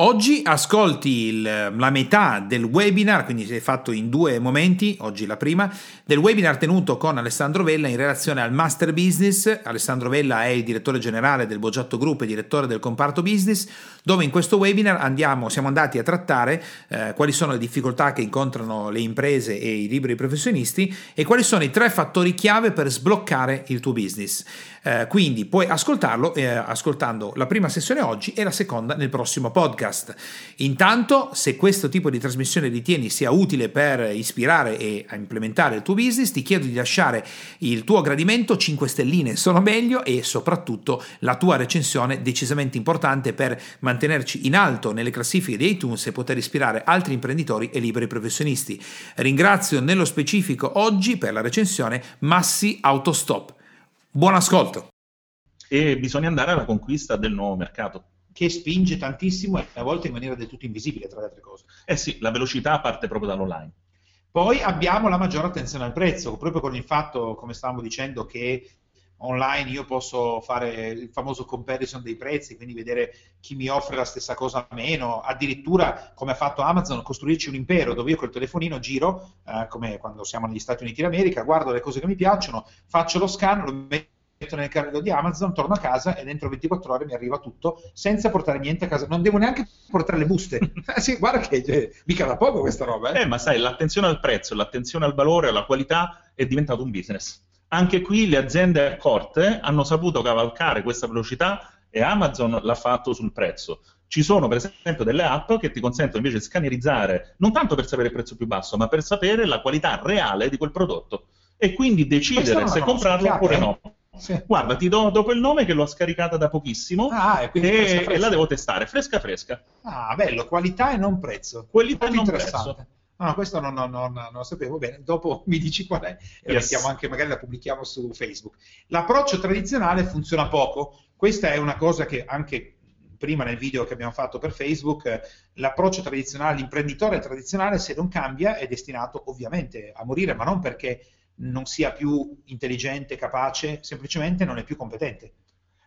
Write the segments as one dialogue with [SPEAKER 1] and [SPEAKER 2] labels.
[SPEAKER 1] Oggi ascolti il, la metà del webinar, quindi si è fatto in due momenti, oggi la prima, del webinar tenuto con Alessandro Vella in relazione al Master Business. Alessandro Vella è il direttore generale del Boggiatto Group e direttore del comparto business, dove in questo webinar andiamo, siamo andati a trattare eh, quali sono le difficoltà che incontrano le imprese e i liberi professionisti e quali sono i tre fattori chiave per sbloccare il tuo business. Eh, quindi puoi ascoltarlo eh, ascoltando la prima sessione oggi e la seconda nel prossimo podcast. Intanto, se questo tipo di trasmissione ritieni sia utile per ispirare e implementare il tuo business, ti chiedo di lasciare il tuo gradimento, 5 stelline sono meglio e soprattutto la tua recensione decisamente importante per mantenerci in alto nelle classifiche di iTunes e poter ispirare altri imprenditori e liberi professionisti. Ringrazio nello specifico oggi per la recensione Massi Autostop. Buon ascolto.
[SPEAKER 2] E bisogna andare alla conquista del nuovo mercato.
[SPEAKER 1] Che spinge tantissimo e a volte in maniera del tutto invisibile, tra le altre cose.
[SPEAKER 2] Eh sì, la velocità parte proprio dall'online.
[SPEAKER 1] Poi abbiamo la maggiore attenzione al prezzo, proprio con il fatto, come stavamo dicendo, che online io posso fare il famoso comparison dei prezzi, quindi vedere chi mi offre la stessa cosa a meno, addirittura come ha fatto Amazon costruirci un impero dove io col telefonino giro, eh, come quando siamo negli Stati Uniti d'America, guardo le cose che mi piacciono, faccio lo scan, lo metto nel carrello di Amazon, torno a casa e dentro 24 ore mi arriva tutto senza portare niente a casa, non devo neanche portare le buste. Eh sì, guarda che eh, mica da poco questa roba.
[SPEAKER 2] Eh. eh, ma sai, l'attenzione al prezzo, l'attenzione al valore, alla qualità è diventato un business anche qui le aziende accorte hanno saputo cavalcare questa velocità e Amazon l'ha fatto sul prezzo. Ci sono per esempio delle app che ti consentono invece di scannerizzare non tanto per sapere il prezzo più basso, ma per sapere la qualità reale di quel prodotto e quindi decidere se comprarlo oppure eh? no. Sì. Guarda, ti do dopo il nome che l'ho scaricata da pochissimo ah, e, e, e, la devo testare, fresca fresca.
[SPEAKER 1] Ah, bello, qualità e non prezzo.
[SPEAKER 2] Qualità e non prezzo.
[SPEAKER 1] No, questo non, non, non, non, lo sapevo bene. Dopo mi dici qual è e yes. anche, magari la pubblichiamo su Facebook. L'approccio tradizionale funziona poco. Questa è una cosa che anche prima nel video che abbiamo fatto per Facebook, l'approccio tradizionale, l'imprenditore tradizionale, se non cambia, è destinato ovviamente a morire, ma non perché non sia più intelligente, capace, semplicemente non è più competente.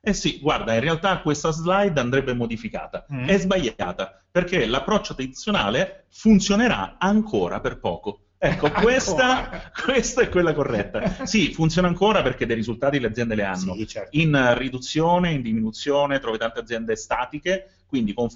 [SPEAKER 2] Eh sì, guarda, in realtà questa slide andrebbe modificata. Mm. È sbagliata, perché l'approccio tradizionale funzionerà ancora per poco. Ecco, questa, questa, è quella corretta. Sì, funziona ancora perché dei risultati le aziende le hanno. Sì, certo. In riduzione, in diminuzione, trovi tante aziende statiche, quindi con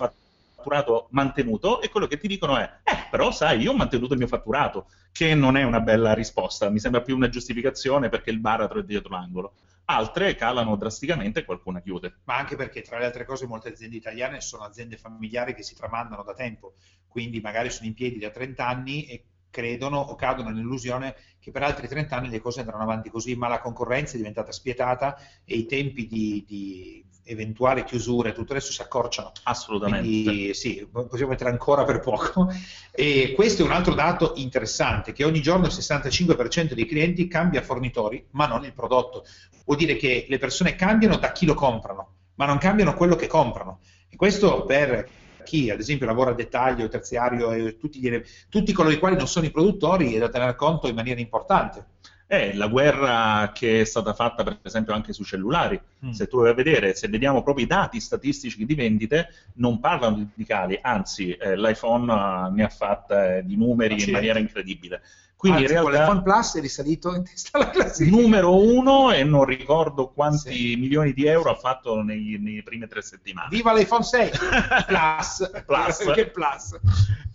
[SPEAKER 2] fatturato mantenuto, e quello che ti dicono è, eh, però sai, io ho mantenuto il mio fatturato, che non è una bella risposta, mi sembra più una giustificazione perché il baratro è dietro l'angolo altre calano drasticamente e qualcuna chiude.
[SPEAKER 1] Ma anche perché, tra le altre cose, molte aziende italiane sono aziende familiari che si tramandano da tempo, quindi magari sono in piedi da 30 anni e credono o cadono nell'illusione che per altri 30 anni le cose andranno avanti così, ma la concorrenza è diventata spietata e i tempi di, di eventuali chiusure, tutto adesso si accorciano.
[SPEAKER 2] Assolutamente.
[SPEAKER 1] Quindi sì, possiamo mettere ancora per poco. E questo è un altro dato interessante, che ogni giorno il 65% dei clienti cambia fornitori, ma non il prodotto. Vuol dire che le persone cambiano da chi lo comprano, ma non cambiano quello che comprano. E questo per chi ad esempio lavora a dettaglio, terziario e tutti, gli, tutti coloro i quali non sono i produttori è da tenere conto in maniera importante
[SPEAKER 2] è la guerra che è stata fatta per esempio anche sui cellulari. Mm. Se tu vai a vedere, se vediamo proprio i dati statistici di vendite, non parlano di cali, anzi eh, l'iPhone uh, ne ha fatta eh, di numeri in maniera incredibile.
[SPEAKER 1] Quindi Anzi, in realtà, con l'iPhone Plus è risalito in testa alla
[SPEAKER 2] classifica. Numero uno e non ricordo quanti sì. milioni di euro ha fatto nei, nelle prime tre settimane.
[SPEAKER 1] Viva l'iPhone 6! Plus!
[SPEAKER 2] plus.
[SPEAKER 1] che Plus?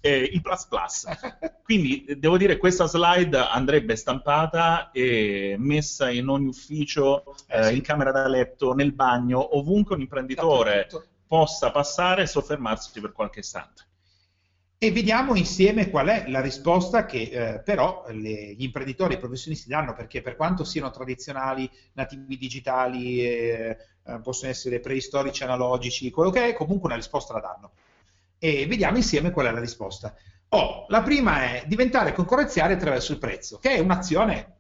[SPEAKER 2] Eh, il Plus Plus. Quindi devo dire questa slide andrebbe stampata e messa in ogni ufficio, eh, sì. in camera da letto, nel bagno, ovunque un imprenditore possa passare e soffermarsi per qualche istante
[SPEAKER 1] e vediamo insieme qual è la risposta che eh, però le, gli imprenditori e i professionisti danno, perché per quanto siano tradizionali, nativi digitali, eh, eh, possono essere preistorici, analogici, quello che è, comunque una risposta la danno. E vediamo insieme qual è la risposta. Oh, la prima è diventare concorrenziali attraverso il prezzo, che è un'azione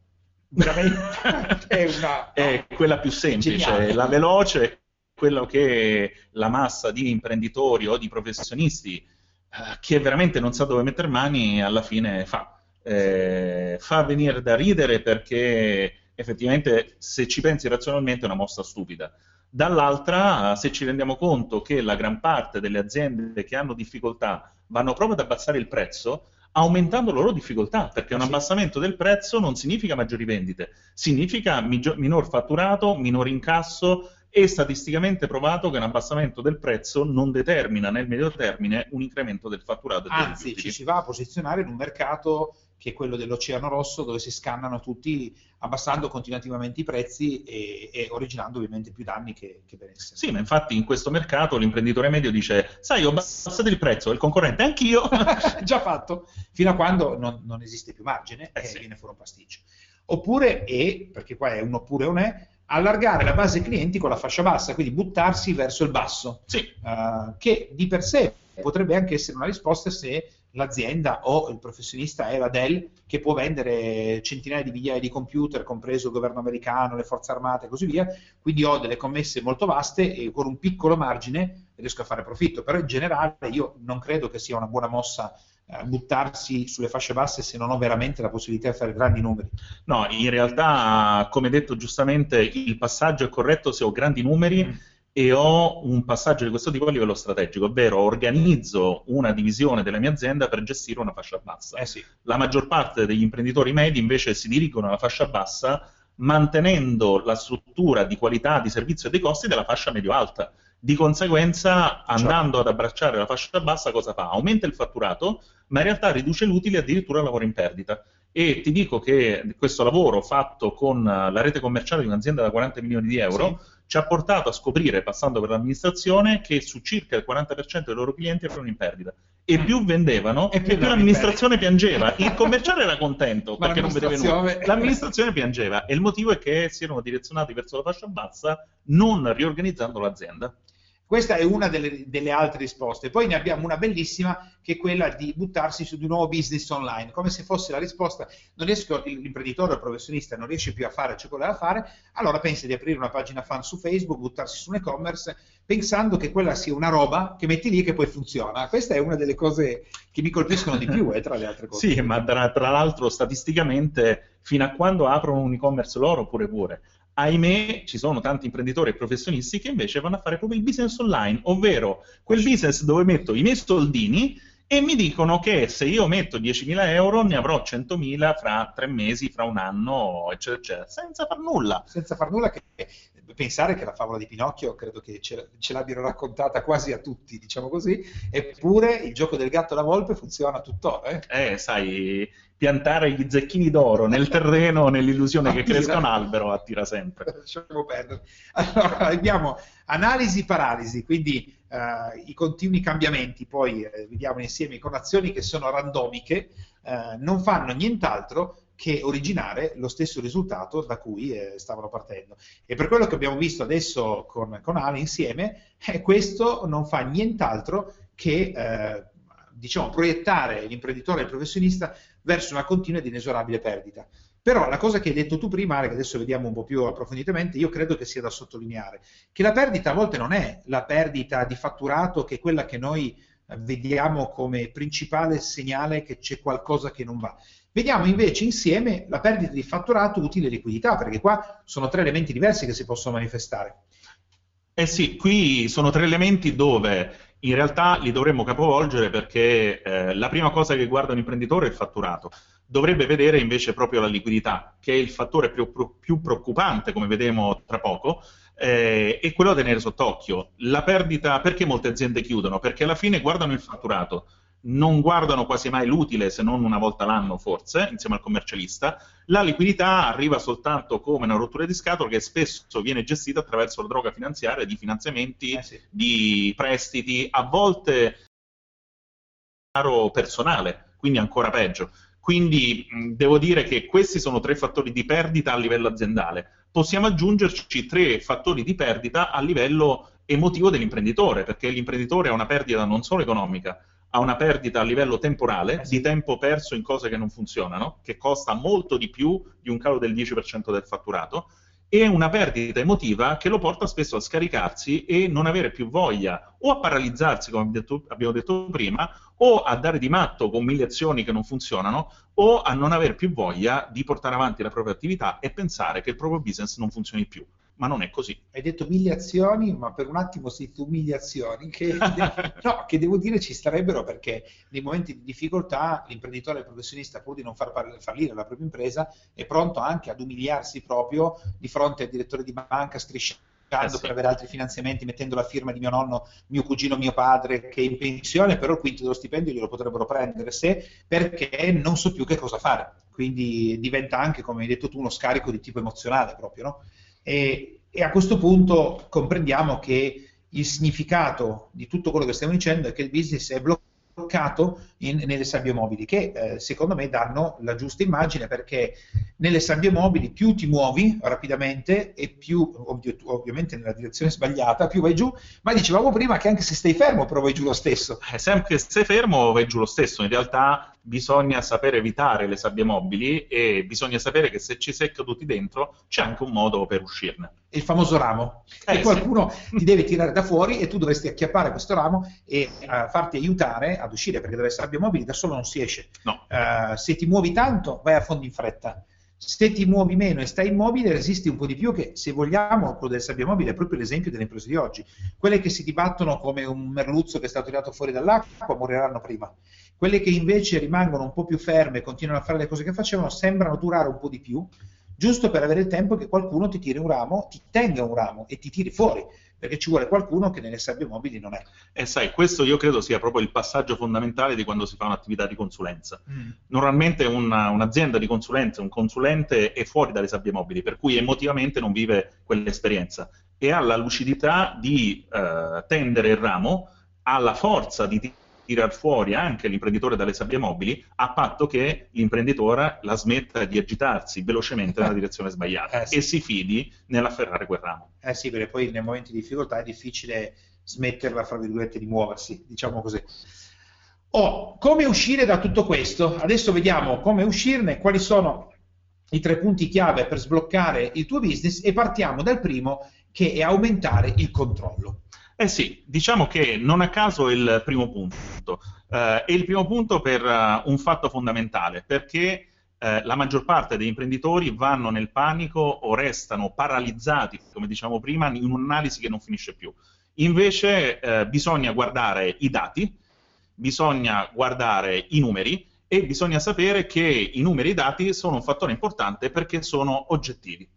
[SPEAKER 1] veramente...
[SPEAKER 2] è, una, è quella più semplice, geniale. la veloce quello che la massa di imprenditori o di professionisti eh, che veramente non sa dove mettere mani alla fine fa. Eh, fa venire da ridere perché effettivamente se ci pensi razionalmente è una mossa stupida. Dall'altra, se ci rendiamo conto che la gran parte delle aziende che hanno difficoltà vanno proprio ad abbassare il prezzo, aumentando le loro difficoltà, perché un abbassamento del prezzo non significa maggiori vendite, significa minor fatturato, minor incasso e statisticamente provato che un abbassamento del prezzo non determina nel medio termine un incremento del fatturato.
[SPEAKER 1] Anzi, ci si va a posizionare in un mercato che è quello dell'Oceano Rosso, dove si scannano tutti abbassando continuativamente i prezzi e, e originando ovviamente più danni che, che benessere.
[SPEAKER 2] Sì, ma infatti in questo mercato l'imprenditore medio dice, sai, ho abbassato il prezzo, il concorrente anch'io.
[SPEAKER 1] Già fatto, fino a quando non, non esiste più margine eh e sì. viene fuori un pasticcio. Oppure, e, perché qua è un oppure un è, allargare la base clienti con la fascia bassa, quindi buttarsi verso il basso,
[SPEAKER 2] sì.
[SPEAKER 1] uh, che di per sé potrebbe anche essere una risposta se l'azienda o il professionista è la Dell che può vendere centinaia di migliaia di computer, compreso il governo americano, le forze armate e così via, quindi ho delle commesse molto vaste e con un piccolo margine riesco a fare profitto, però in generale io non credo che sia una buona mossa eh, buttarsi sulle fasce basse se non ho veramente la possibilità di fare grandi numeri.
[SPEAKER 2] No, in realtà, come detto giustamente, il passaggio è corretto se ho grandi numeri. Mm e ho un passaggio di questo tipo a livello strategico, ovvero organizzo una divisione della mia azienda per gestire una fascia bassa.
[SPEAKER 1] Eh sì.
[SPEAKER 2] La maggior parte degli imprenditori medi invece si dirigono alla fascia bassa mantenendo la struttura di qualità, di servizio e dei costi della fascia medio-alta. Di conseguenza, andando ad abbracciare la fascia bassa, cosa fa? Aumenta il fatturato, ma in realtà riduce l'utile e addirittura lavora in perdita. E ti dico che questo lavoro fatto con la rete commerciale di un'azienda da 40 milioni di euro sì ci ha portato a scoprire, passando per l'amministrazione, che su circa il 40% dei loro clienti erano in perdita. E mm. più vendevano, e più, più l'amministrazione piangeva. Il commerciale era contento perché non vedeva nulla. L'amministrazione piangeva. E il motivo è che si erano direzionati verso la fascia bassa, non riorganizzando l'azienda.
[SPEAKER 1] Questa è una delle, delle, altre risposte. Poi ne abbiamo una bellissima che è quella di buttarsi su di un nuovo business online, come se fosse la risposta, riesco, l'imprenditore o il professionista non riesce più a fare ciò che voleva fare, allora pensa di aprire una pagina fan su Facebook, buttarsi su un e-commerce, pensando che quella sia una roba che metti lì e che poi funziona. Questa è una delle cose che mi colpiscono di più, eh, tra le altre cose.
[SPEAKER 2] Sì, ma tra, tra l'altro statisticamente, fino a quando aprono un e-commerce loro, pure pure, ahimè, ci sono tanti imprenditori e professionisti che invece vanno a fare proprio il business online, ovvero quel business dove metto i miei soldini e mi dicono che se io metto 10.000 euro ne avrò 100.000 fra tre mesi, fra un anno, eccetera, eccetera, senza far nulla.
[SPEAKER 1] Senza far nulla, che pensare che la favola di Pinocchio credo che ce, ce l'abbiano raccontata quasi a tutti, diciamo così, eppure il gioco del gatto e la volpe funziona tuttora. Eh,
[SPEAKER 2] eh sai, piantare gli zecchini d'oro nel terreno nell'illusione che cresca un albero attira sempre.
[SPEAKER 1] Lasciamo perdere. Allora, abbiamo analisi-paralisi, quindi uh, i continui cambiamenti, poi eh, vediamo insieme con azioni che sono randomiche, uh, non fanno nient'altro che originare lo stesso risultato da cui eh, stavano partendo. E per quello che abbiamo visto adesso con, con Ale insieme, eh, questo non fa nient'altro che eh, diciamo, proiettare l'imprenditore e il professionista verso una continua ed inesorabile perdita. Però la cosa che hai detto tu prima, che adesso vediamo un po' più approfonditamente, io credo che sia da sottolineare, che la perdita a volte non è la perdita di fatturato, che è quella che noi vediamo come principale segnale che c'è qualcosa che non va. Vediamo invece insieme la perdita di fatturato utile e liquidità, perché qua sono tre elementi diversi che si possono manifestare.
[SPEAKER 2] Eh sì, qui sono tre elementi dove in realtà li dovremmo capovolgere perché eh, la prima cosa che guarda un imprenditore è il fatturato. Dovrebbe vedere invece proprio la liquidità, che è il fattore più, più preoccupante, come vedremo tra poco, eh, e quello da tenere sott'occhio. La perdita, perché molte aziende chiudono? Perché alla fine guardano il fatturato, non guardano quasi mai l'utile se non una volta l'anno forse, insieme al commercialista, la liquidità arriva soltanto come una rottura di scatola che spesso viene gestita attraverso la droga finanziaria di finanziamenti, eh sì. di prestiti, a volte personale, quindi ancora peggio. Quindi mh, devo dire che questi sono tre fattori di perdita a livello aziendale. Possiamo aggiungerci tre fattori di perdita a livello emotivo dell'imprenditore, perché l'imprenditore ha una perdita non solo economica, ha una perdita a livello temporale, eh di tempo perso in cose che non funzionano, che costa molto di più di un calo del 10% del fatturato, e una perdita emotiva che lo porta spesso a scaricarsi e non avere più voglia o a paralizzarsi, come detto, abbiamo detto prima, o a dare di matto con mille azioni che non funzionano, o a non avere più voglia di portare avanti la propria attività e pensare che il proprio business non funzioni più ma non è così.
[SPEAKER 1] Hai detto mille azioni, ma per un attimo sei tu mille azioni, che, no, che devo dire ci starebbero perché nei momenti di difficoltà l'imprenditore il professionista, pur di non far fallire la propria impresa, è pronto anche ad umiliarsi proprio di fronte al direttore di banca strisciando eh sì. per avere altri finanziamenti, mettendo la firma di mio nonno, mio cugino, mio padre che è in pensione, però il quinto dello stipendio glielo potrebbero prendere se perché non so più che cosa fare. Quindi diventa anche, come hai detto tu, uno scarico di tipo emozionale proprio, no? E, e a questo punto comprendiamo che il significato di tutto quello che stiamo dicendo è che il business è bloccato in, nelle sabbie mobili, che eh, secondo me danno la giusta immagine perché nelle sabbie mobili più ti muovi rapidamente e più, ovvio, ovviamente nella direzione sbagliata, più vai giù, ma dicevamo prima che anche se stai fermo però vai giù lo stesso.
[SPEAKER 2] Eh, sempre che stai fermo vai giù lo stesso, in realtà bisogna sapere evitare le sabbie mobili e bisogna sapere che se ci sei caduti dentro c'è anche un modo per uscirne.
[SPEAKER 1] Il famoso ramo. Eh, e qualcuno sì. ti deve tirare da fuori e tu dovresti acchiappare questo ramo e uh, farti aiutare ad uscire perché dalle sabbie mobili da solo non si esce.
[SPEAKER 2] No.
[SPEAKER 1] Uh, se ti muovi tanto vai a fondo in fretta. Se ti muovi meno e stai immobile, resisti un po' di più, che se vogliamo, quello delle sabbie mobili è proprio l'esempio delle imprese di oggi. Quelle che si dibattono come un merluzzo che è stato tirato fuori dall'acqua moriranno prima. Quelle che invece rimangono un po' più ferme e continuano a fare le cose che facevano sembrano durare un po' di più, giusto per avere il tempo che qualcuno ti tiri un ramo, ti tenga un ramo e ti tiri fuori perché ci vuole qualcuno che nelle sabbie mobili non è.
[SPEAKER 2] E sai, questo io credo sia proprio il passaggio fondamentale di quando si fa un'attività di consulenza. Mm. Normalmente una, un'azienda di consulenza, un consulente è fuori dalle sabbie mobili, per cui emotivamente non vive quell'esperienza e ha la lucidità di eh, tendere il ramo, ha la forza di tirar fuori anche l'imprenditore dalle sabbie mobili a patto che l'imprenditore la smetta di agitarsi velocemente nella direzione sbagliata eh, sì. e si fidi nell'afferrare quel ramo.
[SPEAKER 1] Eh sì, perché poi nei momenti di difficoltà è difficile smetterla, fra virgolette, di muoversi, diciamo così. Oh, come uscire da tutto questo? Adesso vediamo come uscirne, quali sono i tre punti chiave per sbloccare il tuo business e partiamo dal primo che è aumentare il controllo.
[SPEAKER 2] Eh sì, diciamo che non a caso è il primo punto. Eh, è il primo punto per uh, un fatto fondamentale, perché eh, la maggior parte degli imprenditori vanno nel panico o restano paralizzati, come diciamo prima, in un'analisi che non finisce più. Invece eh, bisogna guardare i dati, bisogna guardare i numeri e bisogna sapere che i numeri e i dati sono un fattore importante perché sono oggettivi.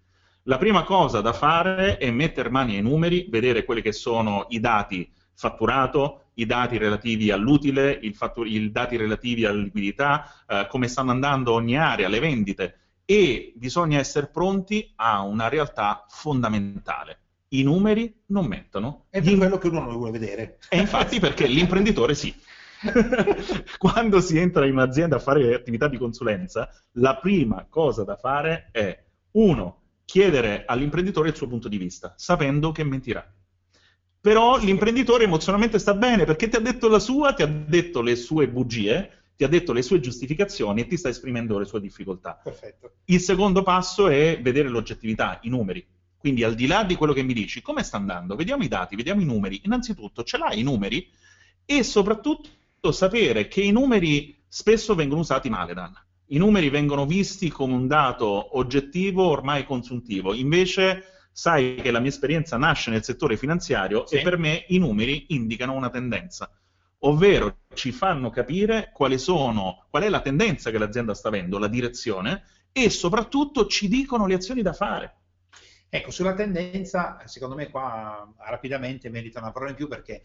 [SPEAKER 2] La prima cosa da fare è mettere mani ai numeri, vedere quelli che sono i dati fatturato, i dati relativi all'utile, i fattur- dati relativi alla liquidità, eh, come stanno andando ogni area, le vendite e bisogna essere pronti a una realtà fondamentale. I numeri non mettono.
[SPEAKER 1] È per quello che uno non vuole vedere.
[SPEAKER 2] E infatti perché l'imprenditore sì. Quando si entra in un'azienda a fare attività di consulenza, la prima cosa da fare è, uno, chiedere all'imprenditore il suo punto di vista, sapendo che mentirà. Però l'imprenditore emozionalmente sta bene perché ti ha detto la sua, ti ha detto le sue bugie, ti ha detto le sue giustificazioni e ti sta esprimendo le sue difficoltà.
[SPEAKER 1] Perfetto.
[SPEAKER 2] Il secondo passo è vedere l'oggettività, i numeri. Quindi al di là di quello che mi dici, come sta andando? Vediamo i dati, vediamo i numeri. Innanzitutto, ce l'hai i numeri? E soprattutto sapere che i numeri spesso vengono usati male, Dan i numeri vengono visti come un dato oggettivo ormai consuntivo, invece sai che la mia esperienza nasce nel settore finanziario sì. e per me i numeri indicano una tendenza, ovvero ci fanno capire sono, qual è la tendenza che l'azienda sta avendo, la direzione e soprattutto ci dicono le azioni da fare.
[SPEAKER 1] Ecco, sulla tendenza, secondo me qua rapidamente merita una parola in più perché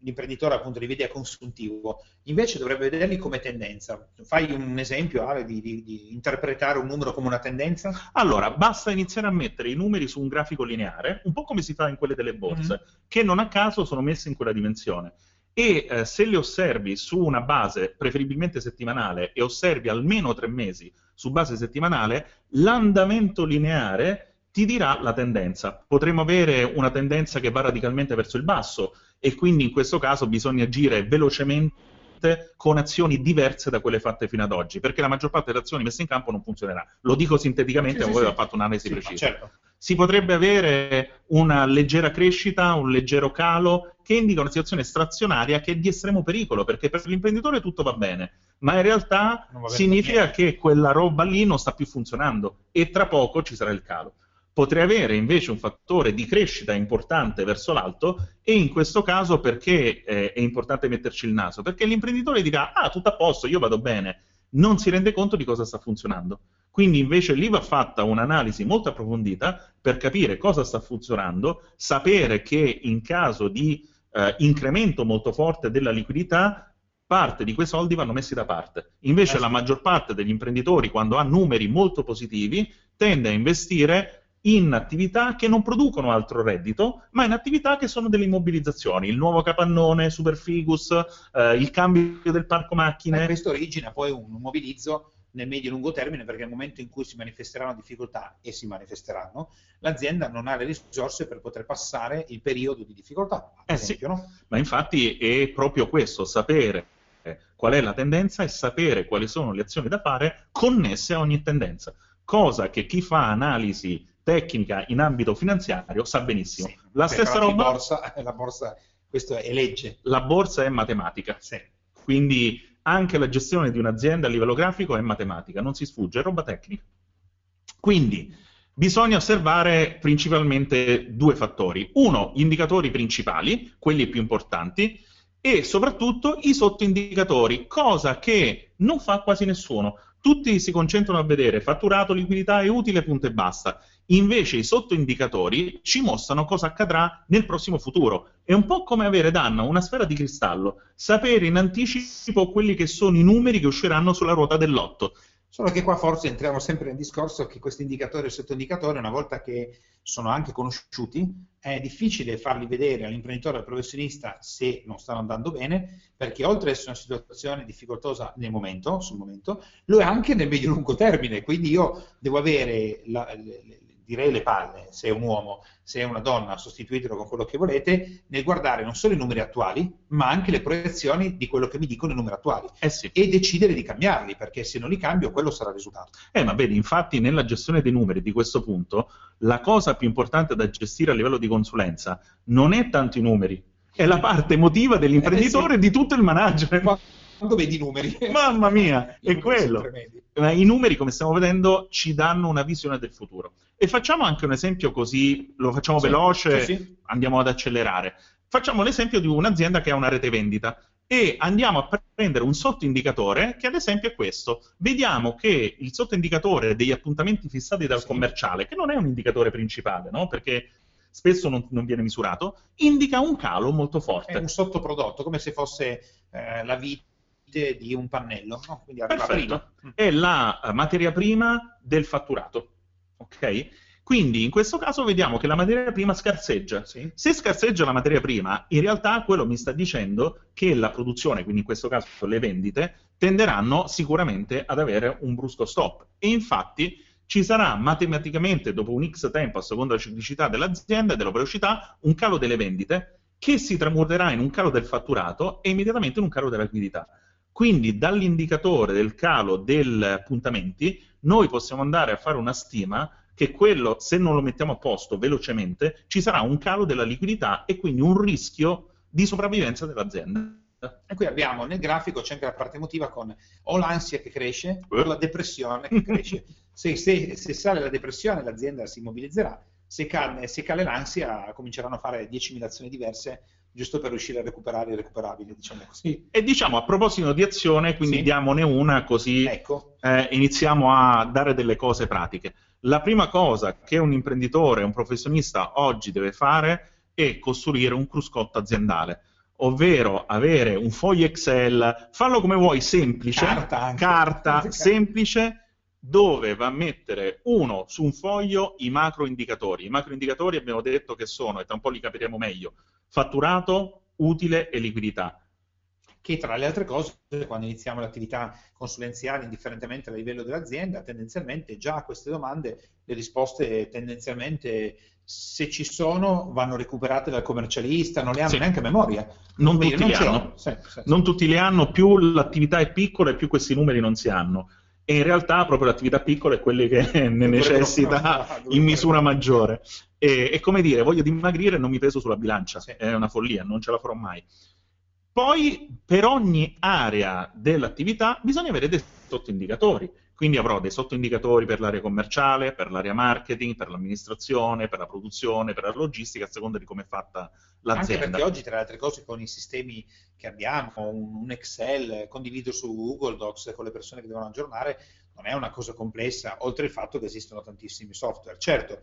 [SPEAKER 1] l'imprenditore appunto li vede a consuntivo, invece dovrebbe vederli come tendenza. Fai un esempio, Ale, di, di, di, interpretare un numero come una tendenza?
[SPEAKER 2] Allora, basta iniziare a mettere i numeri su un grafico lineare, un po' come si fa in quelle delle borse, mm-hmm. che non a caso sono messe in quella dimensione. E eh, se le osservi su una base preferibilmente settimanale e osservi almeno tre mesi su base settimanale, l'andamento lineare ti dirà la tendenza. Potremmo avere una tendenza che va radicalmente verso il basso, e quindi in questo caso bisogna agire velocemente con azioni diverse da quelle fatte fino ad oggi, perché la maggior parte delle azioni messe in campo non funzionerà. Lo dico sinteticamente, sì, ma sì, poi sì. ho fatto un'analisi precisa. Certo. si potrebbe avere una leggera crescita, un leggero calo che indica una situazione strazionaria che è di estremo pericolo, perché per l'imprenditore tutto va bene, ma in realtà significa che quella roba lì non sta più funzionando e tra poco ci sarà il calo. Potrei avere invece un fattore di crescita importante verso l'alto e in questo caso perché eh, è importante metterci il naso? Perché l'imprenditore dirà ah tutto a posto, io vado bene, non si rende conto di cosa sta funzionando. Quindi invece lì va fatta un'analisi molto approfondita per capire cosa sta funzionando, sapere che in caso di eh, incremento molto forte della liquidità parte di quei soldi vanno messi da parte. Invece eh la maggior parte degli imprenditori, quando ha numeri molto positivi, tende a investire in attività che non producono altro reddito, ma in attività che sono delle immobilizzazioni, il nuovo capannone, Superfigus, eh, il cambio del parco macchine.
[SPEAKER 1] E questo origina poi un immobilizzo nel medio e lungo termine perché nel momento in cui si manifesteranno difficoltà e si manifesteranno, l'azienda non ha le risorse per poter passare il periodo di difficoltà.
[SPEAKER 2] Eh esempio, sì. no? Ma infatti è proprio questo, sapere qual è la tendenza e sapere quali sono le azioni da fare connesse a ogni tendenza, cosa che chi fa analisi tecnica in ambito finanziario sa benissimo. Sì,
[SPEAKER 1] la stessa roba... Borsa, la borsa, questo è legge.
[SPEAKER 2] La borsa è matematica.
[SPEAKER 1] Sì.
[SPEAKER 2] Quindi anche la gestione di un'azienda a livello grafico è matematica, non si sfugge, è roba tecnica. Quindi bisogna osservare principalmente due fattori. Uno, gli indicatori principali, quelli più importanti, e soprattutto i sottoindicatori, cosa che non fa quasi nessuno. Tutti si concentrano a vedere fatturato, liquidità e utile, punto e basta. Invece i sottoindicatori ci mostrano cosa accadrà nel prossimo futuro. È un po' come avere danno una sfera di cristallo, sapere in anticipo quelli che sono i numeri che usciranno sulla ruota dell'otto.
[SPEAKER 1] Solo che qua forse entriamo sempre nel discorso che questi indicatori e sottoindicatori, una volta che sono anche conosciuti, è difficile farli vedere all'imprenditore, al professionista se non stanno andando bene, perché oltre ad essere una situazione difficoltosa nel momento, sul momento, lo è anche nel medio-lungo termine. Quindi io devo avere la, direi le palle, se è un uomo, se è una donna, sostituitelo con quello che volete, nel guardare non solo i numeri attuali, ma anche le proiezioni di quello che mi dicono i numeri attuali
[SPEAKER 2] eh sì.
[SPEAKER 1] e decidere di cambiarli, perché se non li cambio quello sarà il risultato.
[SPEAKER 2] Eh, ma vedi, infatti nella gestione dei numeri di questo punto, la cosa più importante da gestire a livello di consulenza non è tanto i numeri, è la parte emotiva dell'imprenditore eh sì. di tutto il management
[SPEAKER 1] quando vedi i numeri.
[SPEAKER 2] Mamma mia, è quello. I numeri, come stiamo vedendo, ci danno una visione del futuro. E facciamo anche un esempio così, lo facciamo sì, veloce, sì, sì. andiamo ad accelerare. Facciamo l'esempio di un'azienda che ha una rete vendita e andiamo a prendere un sottoindicatore che ad esempio è questo. Vediamo che il sottoindicatore degli appuntamenti fissati dal commerciale, che non è un indicatore principale, no? perché spesso non, non, viene misurato, indica un calo molto forte. È
[SPEAKER 1] un sottoprodotto, come se fosse eh, la vita di un pannello, no?
[SPEAKER 2] Quindi Perfetto. È la eh, materia prima del fatturato. Ok? Quindi in questo caso vediamo che la materia prima scarseggia. Sì. Se scarseggia la materia prima, in realtà quello mi sta dicendo che la produzione, quindi in questo caso le vendite, tenderanno sicuramente ad avere un brusco stop. E infatti ci sarà matematicamente, dopo un X tempo, a seconda della ciclicità dell'azienda e della velocità, un calo delle vendite che si tramuterà in un calo del fatturato e immediatamente in un calo della liquidità. Quindi dall'indicatore del calo dei appuntamenti noi possiamo andare a fare una stima che quello, se non lo mettiamo a posto velocemente, ci sarà un calo della liquidità e quindi un rischio di sopravvivenza dell'azienda.
[SPEAKER 1] E qui abbiamo nel grafico c'è anche la parte emotiva con o l'ansia che cresce o la depressione che cresce. se, se, se, sale la depressione l'azienda si immobilizzerà, se cade, se cade l'ansia cominceranno a fare 10.000 azioni diverse giusto per riuscire a recuperare i recuperabili, diciamo così.
[SPEAKER 2] E diciamo a proposito di azione, quindi sì. diamone una così ecco. eh, iniziamo a dare delle cose pratiche. La prima cosa che un imprenditore, un professionista oggi deve fare è costruire un cruscotto aziendale ovvero avere un foglio Excel, fallo come vuoi, semplice, carta, carta semplice, dove va a mettere uno su un foglio i macro indicatori. I macro indicatori abbiamo detto che sono, e tra un po' li capiremo meglio, fatturato, utile e liquidità.
[SPEAKER 1] Che tra le altre cose, quando iniziamo l'attività consulenziale, indifferentemente dal livello dell'azienda, tendenzialmente già a queste domande le risposte tendenzialmente se ci sono vanno recuperate dal commercialista, non le hanno sì. neanche a memoria.
[SPEAKER 2] Non, tutti, non, sì, sì, non tutti le hanno, più l'attività è piccola e più questi numeri non si hanno. E in realtà proprio l'attività piccola è quella che ne necessita in misura maggiore. E, è come dire, voglio dimagrire e non mi peso sulla bilancia, sì. è una follia, non ce la farò mai. Poi per ogni area dell'attività bisogna avere dei sottoindicatori. Quindi avrò dei sottoindicatori per l'area commerciale, per l'area marketing, per l'amministrazione, per la produzione, per la logistica, a seconda di come è fatta l'azienda.
[SPEAKER 1] Anche perché oggi, tra le altre cose, con i sistemi che abbiamo, un Excel condiviso su Google Docs con le persone che devono aggiornare, non è una cosa complessa, oltre al fatto che esistono tantissimi software. Certo,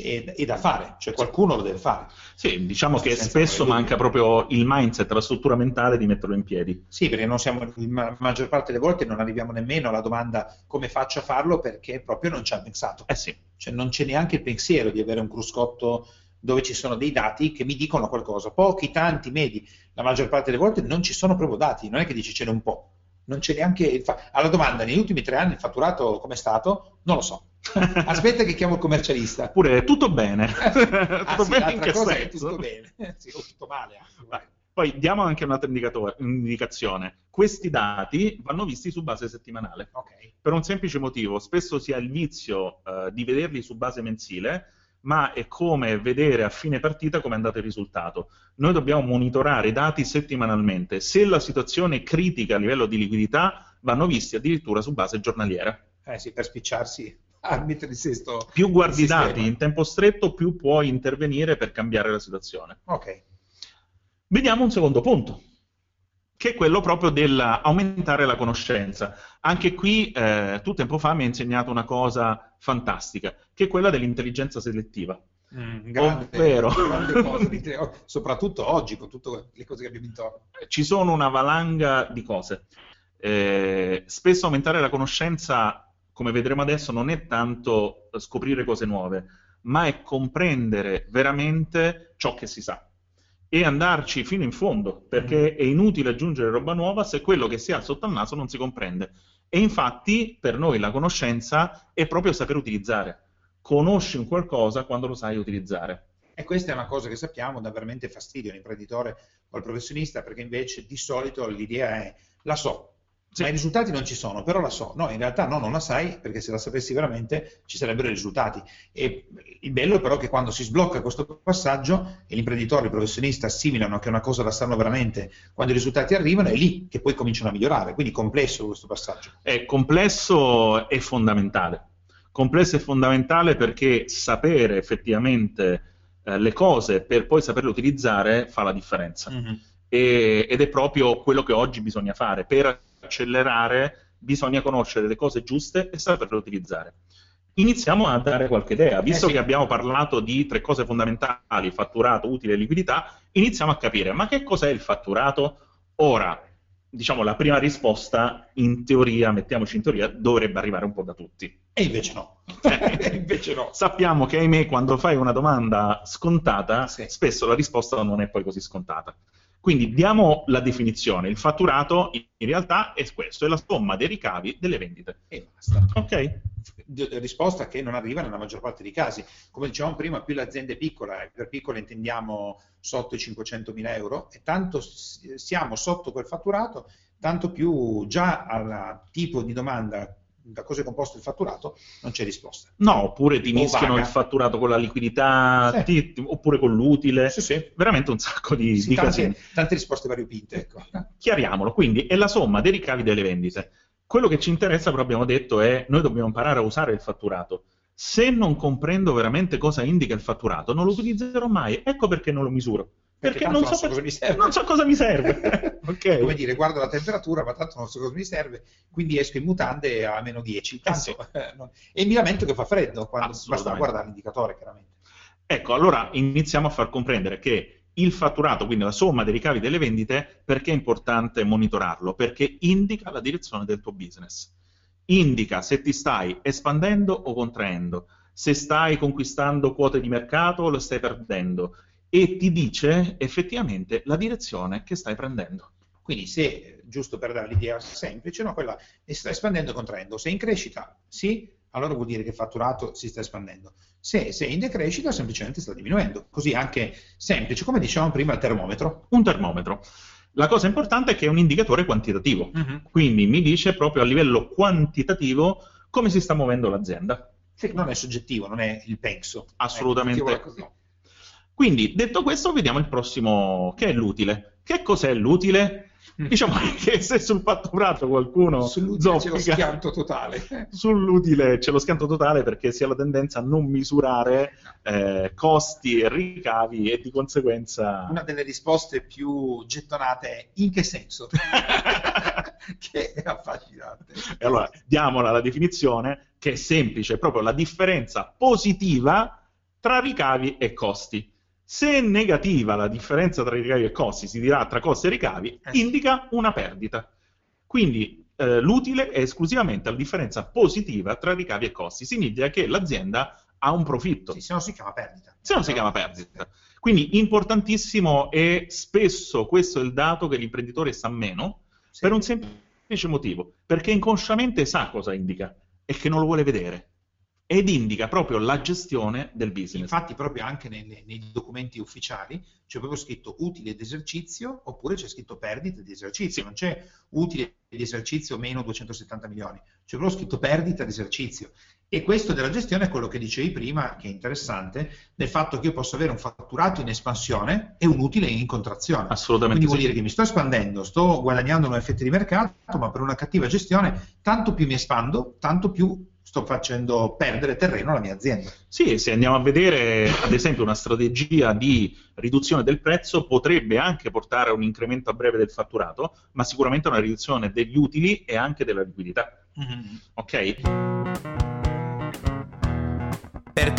[SPEAKER 1] è, da fare, cioè qualcuno lo deve fare.
[SPEAKER 2] Sì, diciamo che spesso manca proprio il mindset, la struttura mentale di metterlo in piedi.
[SPEAKER 1] Sì, perché non siamo, la maggior parte delle volte non arriviamo nemmeno alla domanda come faccio a farlo perché proprio non ci hanno pensato.
[SPEAKER 2] Eh sì.
[SPEAKER 1] Cioè non c'è neanche il pensiero di avere un cruscotto dove ci sono dei dati che mi dicono qualcosa. Pochi, tanti, medi, la maggior parte delle volte non ci sono proprio dati, non è che dici ce n'è un po'. Non c'è neanche il fa- alla domanda negli ultimi tre anni il fatturato come è stato? Non lo so Aspetta che chiamo il commercialista.
[SPEAKER 2] Pure tutto bene.
[SPEAKER 1] tutto ah, sì, bene in che senso? tutto bene. sì, o tutto male.
[SPEAKER 2] Anche. Poi diamo anche un'altra indicazione. Questi dati vanno visti su base settimanale.
[SPEAKER 1] Okay.
[SPEAKER 2] Per un semplice motivo, spesso si ha il vizio uh, di vederli su base mensile, ma è come vedere a fine partita come è andato il risultato. Noi dobbiamo monitorare i dati settimanalmente. Se la situazione è critica a livello di liquidità, vanno visti addirittura su base giornaliera.
[SPEAKER 1] Eh sì, per spicciarsi arbitri sesto.
[SPEAKER 2] Più guardi i dati in tempo stretto, più puoi intervenire per cambiare la situazione.
[SPEAKER 1] Ok.
[SPEAKER 2] Vediamo un secondo punto, che è quello proprio dell'aumentare la conoscenza. Anche qui, eh, tu tempo fa mi hai insegnato una cosa fantastica, che è quella dell'intelligenza selettiva.
[SPEAKER 1] Mm, grande, Ovvero... grande cosa, soprattutto oggi con tutte le cose che abbiamo intorno.
[SPEAKER 2] Ci sono una valanga di cose. Eh, spesso aumentare la conoscenza come vedremo adesso, non è tanto scoprire cose nuove, ma è comprendere veramente ciò che si sa e andarci fino in fondo, perché mm. è inutile aggiungere roba nuova se quello che si ha sotto al naso non si comprende. E infatti per noi la conoscenza è proprio saper utilizzare. Conosci un qualcosa quando lo sai utilizzare.
[SPEAKER 1] E questa è una cosa che sappiamo dà veramente fastidio all'imprenditore o al professionista, perché invece di solito l'idea è la so, sì. Ma i risultati non ci sono, però la so. No, in realtà no, non la sai, perché se la sapessi veramente ci sarebbero i risultati. E il bello è però che quando si sblocca questo passaggio e l'imprenditore, il professionista assimilano che una cosa la sanno veramente, quando i risultati arrivano è lì che poi cominciano a migliorare. Quindi complesso questo passaggio.
[SPEAKER 2] È complesso e fondamentale. Complesso e fondamentale perché sapere effettivamente eh, le cose per poi saperle utilizzare fa la differenza. Mm-hmm. E, ed è proprio quello che oggi bisogna fare per accelerare, bisogna conoscere le cose giuste e saperle utilizzare. Iniziamo a dare qualche idea. Eh Visto eh sì. che abbiamo parlato di tre cose fondamentali, fatturato, utile e liquidità, iniziamo a capire, ma che cos'è il fatturato? Ora, diciamo, la prima risposta, in teoria, mettiamoci in teoria, dovrebbe arrivare un po' da tutti.
[SPEAKER 1] E invece no. invece no.
[SPEAKER 2] Sappiamo che, ahimè, quando fai una domanda scontata, sì. spesso la risposta non è poi così scontata. Quindi diamo la definizione. Il fatturato in realtà è questo, è la somma dei ricavi delle vendite.
[SPEAKER 1] E basta.
[SPEAKER 2] Ok?
[SPEAKER 1] Risposta che non arriva nella maggior parte dei casi. Come dicevamo prima, più l'azienda è piccola, per piccola intendiamo sotto i 500.000 euro, e tanto siamo sotto quel fatturato, tanto più già al tipo di domanda da cosa è composto il fatturato, non c'è risposta.
[SPEAKER 2] No, oppure ti mischiano il fatturato con la liquidità, sì. ti, oppure con l'utile.
[SPEAKER 1] Sì, sì.
[SPEAKER 2] Veramente un sacco di,
[SPEAKER 1] sì,
[SPEAKER 2] di
[SPEAKER 1] tante, tante, risposte variopinte. Ecco.
[SPEAKER 2] Chiariamolo, quindi è la somma dei ricavi delle vendite. Quello che ci interessa, però abbiamo detto, è noi dobbiamo imparare a usare il fatturato. Se non comprendo veramente cosa indica il fatturato, non lo utilizzerò mai. Ecco perché non lo misuro perché, non so,
[SPEAKER 1] cosa mi serve.
[SPEAKER 2] non so cosa mi serve.
[SPEAKER 1] okay. Come dire, guardo la temperatura, ma tanto non so cosa mi serve, quindi esco in mutande a meno 10. Tanto, eh sì. e mi lamento che fa freddo, quando basta guardare l'indicatore, chiaramente.
[SPEAKER 2] Ecco, allora iniziamo a far comprendere che il fatturato, quindi la somma dei ricavi delle vendite, perché è importante monitorarlo? Perché indica la direzione del tuo business. Indica se ti stai espandendo o contraendo, se stai conquistando quote di mercato o lo stai perdendo e ti dice effettivamente la direzione che stai prendendo.
[SPEAKER 1] Quindi se, giusto per dare l'idea semplice, no, quella sta espandendo e contraendo. Se è in crescita, sì, allora vuol dire che il fatturato si sta espandendo. Se, se è in decrescita, semplicemente sta diminuendo. Così anche semplice, come dicevamo prima, il termometro.
[SPEAKER 2] Un termometro. La cosa importante è che è un indicatore quantitativo, mm-hmm. quindi mi dice proprio a livello quantitativo come si sta muovendo l'azienda.
[SPEAKER 3] Sì, non è soggettivo, non è il penso.
[SPEAKER 2] Assolutamente. Quindi, detto questo, vediamo il prossimo, che è l'utile. Che cos'è l'utile? Mm. Diciamo che se sul fatturato qualcuno
[SPEAKER 3] sull'utile c'è lo schianto totale.
[SPEAKER 2] Sull'utile c'è lo schianto totale perché si ha la tendenza a non misurare eh, costi e ricavi e di conseguenza...
[SPEAKER 3] Una delle risposte più gettonate è in che senso? che è affascinante.
[SPEAKER 2] E allora diamola la definizione che è semplice, è proprio la differenza positiva tra ricavi e costi. Se è negativa la differenza tra ricavi e costi, si dirà tra costi e ricavi, eh indica una perdita. Quindi eh, l'utile è esclusivamente la differenza positiva tra ricavi e costi. Significa che l'azienda ha un profitto.
[SPEAKER 3] Sì, se no si chiama perdita.
[SPEAKER 2] Se no si chiama perdita. Quindi importantissimo e spesso questo è il dato che l'imprenditore sa meno sì. per un semplice motivo, perché inconsciamente sa cosa indica e che non lo vuole vedere ed indica proprio la gestione del business.
[SPEAKER 3] Infatti, proprio anche nei, nei, documenti ufficiali c'è proprio scritto utile d'esercizio oppure c'è scritto perdita di esercizio, non c'è utile di esercizio meno 270 milioni, c'è proprio scritto perdita di esercizio. E questo della gestione è quello che dicevi prima, che è interessante, del fatto che io posso avere un fatturato in espansione e un utile in contrazione.
[SPEAKER 2] Assolutamente.
[SPEAKER 3] Quindi vuol dire che mi sto espandendo, sto guadagnando un effetto di mercato, ma per una cattiva gestione, tanto più mi espando, tanto più sto facendo perdere terreno alla mia azienda.
[SPEAKER 2] Sì, se andiamo a vedere ad esempio una strategia di riduzione del prezzo potrebbe anche portare a un incremento a breve del fatturato, ma sicuramente a una riduzione degli utili e anche della liquidità. Mm-hmm. Ok?